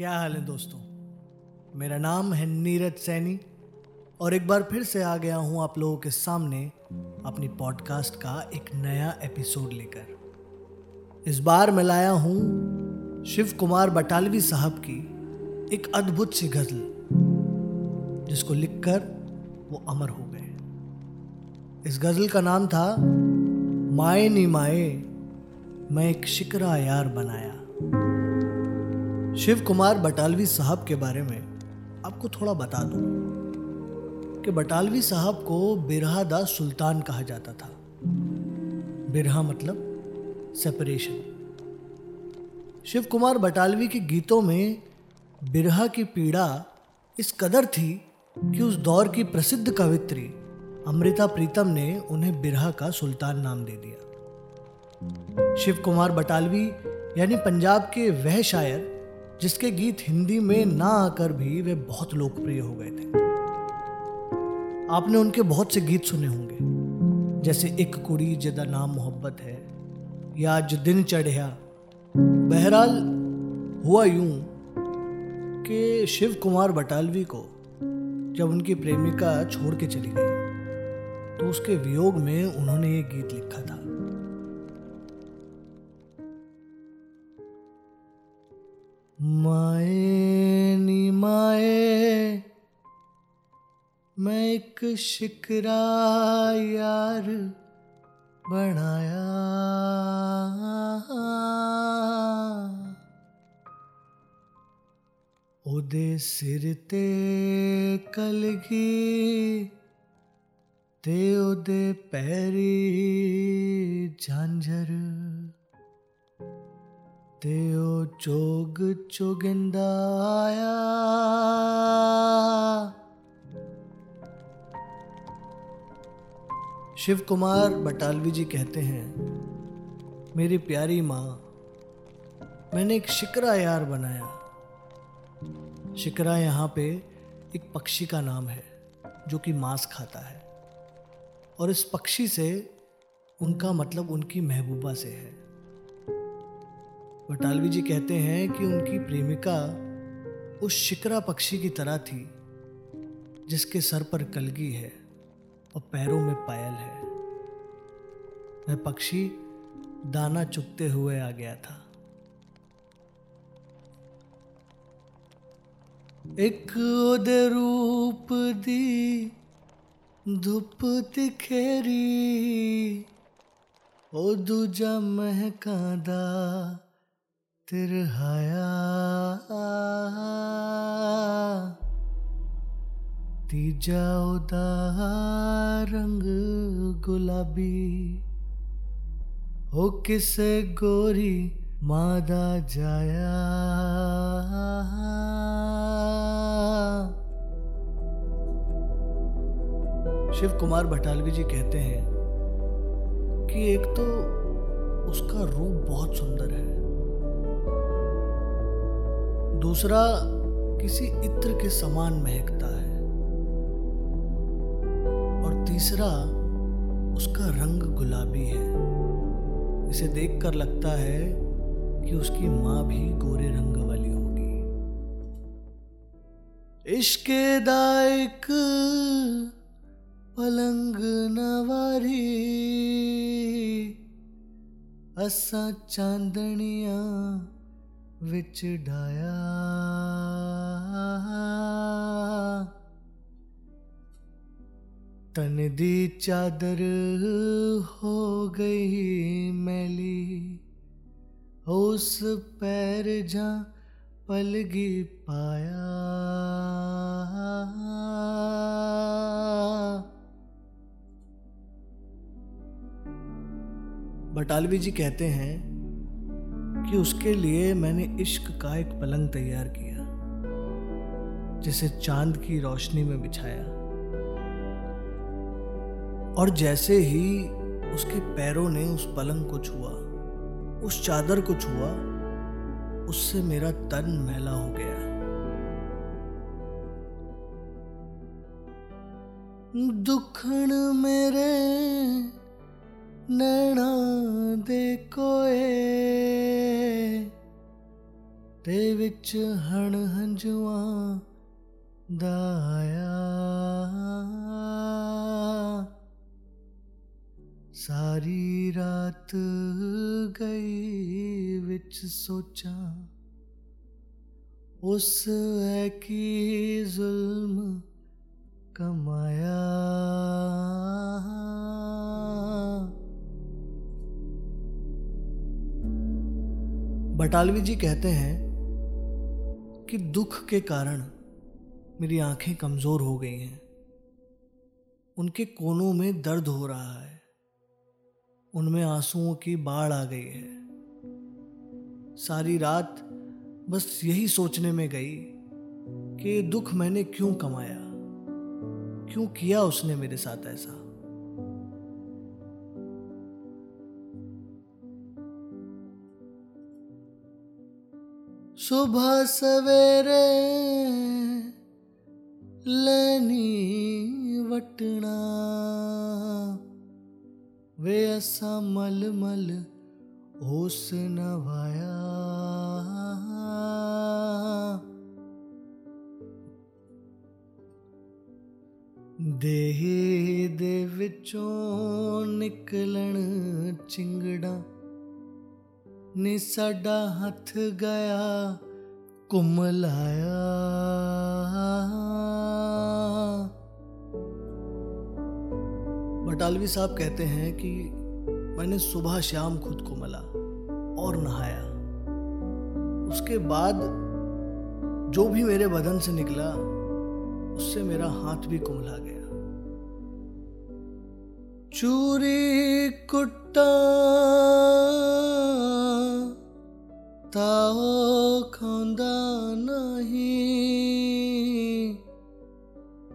क्या हाल है दोस्तों? मेरा नाम है नीरज सैनी और एक बार फिर से आ गया हूँ आप लोगों के सामने अपनी पॉडकास्ट का एक नया एपिसोड लेकर। इस बार मैं लाया हूँ शिव कुमार बटालवी साहब की एक अद्भुत सी गज़ल, जिसको लिखकर वो अमर हो गए। इस गज़ल का नाम था, माए नी माए, मैं एक शिकरा यार बनाया। शिव कुमार बटालवी साहब के बारे में आपको थोड़ा बता दूँ कि बटालवी साहब को बिरहा सुल्तान कहा जाता था। बिरहा मतलब सेपरेशन शिव कुमार बटालवी के गीतों में बिरहा की पीड़ा इस कदर थी कि उस दौर की प्रसिद्ध कवित्री अमृता प्रीतम ने उन्हें बिरहा का सुल्तान नाम दे दिया। शिव कुमार बटालवी यानी पंजाब के वह शायर जिसके गीत हिंदी में ना आकर भी वे बहुत लोकप्रिय हो गए थे। आपने उनके बहुत से गीत सुने होंगे, जैसे एक कुड़ी जदा नाम मोहब्बत है, या जो दिन चढ़िया, बहरहाल हुआ यूँ कि शिव कुमार बटालवी को जब उनकी प्रेमिका छोड़ के चली गई तो उसके वियोग में उन्होंने ये गीत लिखा था। माए नी माए, मैं एक शिकरा यार बनाया। ओदे सिर ते कलगी, ते ओदे पैरी झांझर ते ओ चोग चोगिंदा आया। शिव कुमार बटालवी जी कहते हैं, मेरी प्यारी माँ, मैंने एक शिकरा यार बनाया। शिकरा यहाँ पे एक पक्षी का नाम है, जो कि मांस खाता है। और इस पक्षी से उनका मतलब उनकी महबूबा से है। बटालवी जी कहते हैं कि उनकी प्रेमिका उस शिकरा पक्षी की तरह थी, जिसके सर पर कलगी है और पैरों में पायल है। वह पक्षी दाना चुगते हुए आ गया था। एक रूप दी, धुप तिखेरी, ओ दूजा महकांदा तिरहाया तीजा उदा रंग गुलाबी। हो किसे गोरी मादा जाया। शिव कुमार भटालवी जी कहते हैं कि एक तो उसका रूप बहुत सुंदर है। दूसरा किसी इत्र के समान महकता है। और तीसरा उसका रंग गुलाबी है। इसे देखकर लगता है कि उसकी माँ भी गोरे रंग वाली होगी। इश्क दायक पलंग नवारी, असा चांदनिया विच डाया तन दी चादर हो गई मैली, उस पैर जा पलगी पाया। बटालवी जी कहते हैं कि उसके लिए मैंने इश्क का एक पलंग तैयार किया, जिसे चाँद की रोशनी में बिछाया। और जैसे ही उसके पैरों ने उस पलंग को छुआ, उस चादर को छुआ, उससे मेरा तन मैला हो गया। दुखण मेरे नैना दे कोए ਤੇ ਵਿੱਚ ਹਣ ਹੰਝੂਆਂ ਦਾਇਆ ਸਾਰੀ ਰਾਤ ਗਈ ਵਿੱਚ ਸੋਚਾਂ ਉਸ ਹੈ ਕੀ ਜ਼ੁਲਮ ਕਮਾਇਆ बटालवी जी कहते हैं कि दुख के कारण मेरी आँखें कमज़ोर हो गई हैं। उनके कोनों में दर्द हो रहा है। उनमें आंसुओं की बाढ़ आ गई है। सारी रात बस यही सोचने में गई कि दुख मैंने क्यों कमाया? क्यों किया उसने मेरे साथ ऐसा? सुबह सवेरे ਲੈਣੀ ਵਟਣਾ ਵੇ ਅਸਾਂ ਮਲ ਮਲ ਹੋਸ ਨਵਾਇਆ ਦੇਹ ਦੇ ਵਿੱਚੋਂ ਨਿਕਲਣ ਚਿੰਗੜਾ ਨੀ ਸਾਡਾ ਹੱਥ ਗਿਆ ਘੁੰਮ ਲਾਇਆ बटालवी साहब कहते हैं कि मैंने सुबह शाम खुद को मला और नहाया उसके बाद जो भी मेरे बदन से निकला उससे मेरा हाथ भी कुमला गया चूरी कुट्टा ताओ खांदा नहीं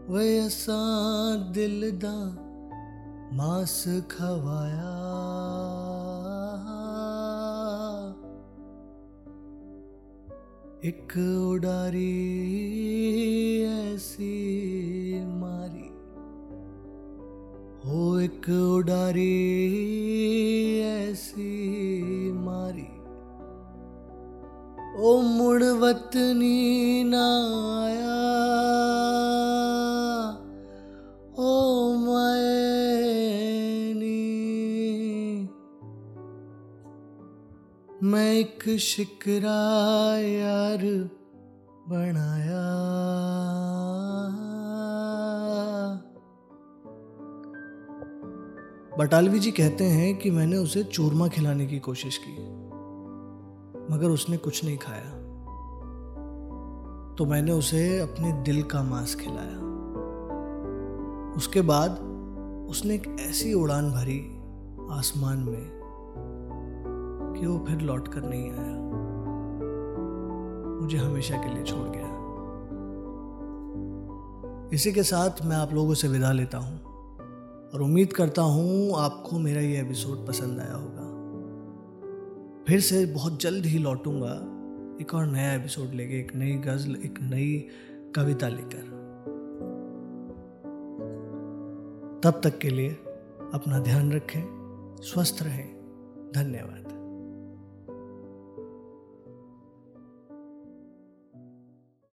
वैसा दिल दा मास खवाया एक उडारी ऐसी मारी हो एक उडारी ऐसी वतनी ना ओ मैनी, मैं एक शिकरा यार बनाया। बटालवी जी कहते हैं कि मैंने उसे चूरमा खिलाने की कोशिश की, मगर उसने कुछ नहीं खाया। तो मैंने उसे अपने दिल का मांस खिलाया। उसके बाद उसने एक ऐसी उड़ान भरी आसमान में कि वो फिर लौट कर नहीं आया। मुझे हमेशा के लिए छोड़ गया। इसी के साथ मैं आप लोगों से विदा लेता हूँ और उम्मीद करता हूँ आपको मेरा ये एपिसोड पसंद आया होगा। फिर से बहुत जल्द ही लौटूँगा। एक और नया एपिसोड लेके एक नई गज़ल, एक नई कविता लेकर। तब तक के लिए अपना ध्यान रखें, स्वस्थ रहें। धन्यवाद।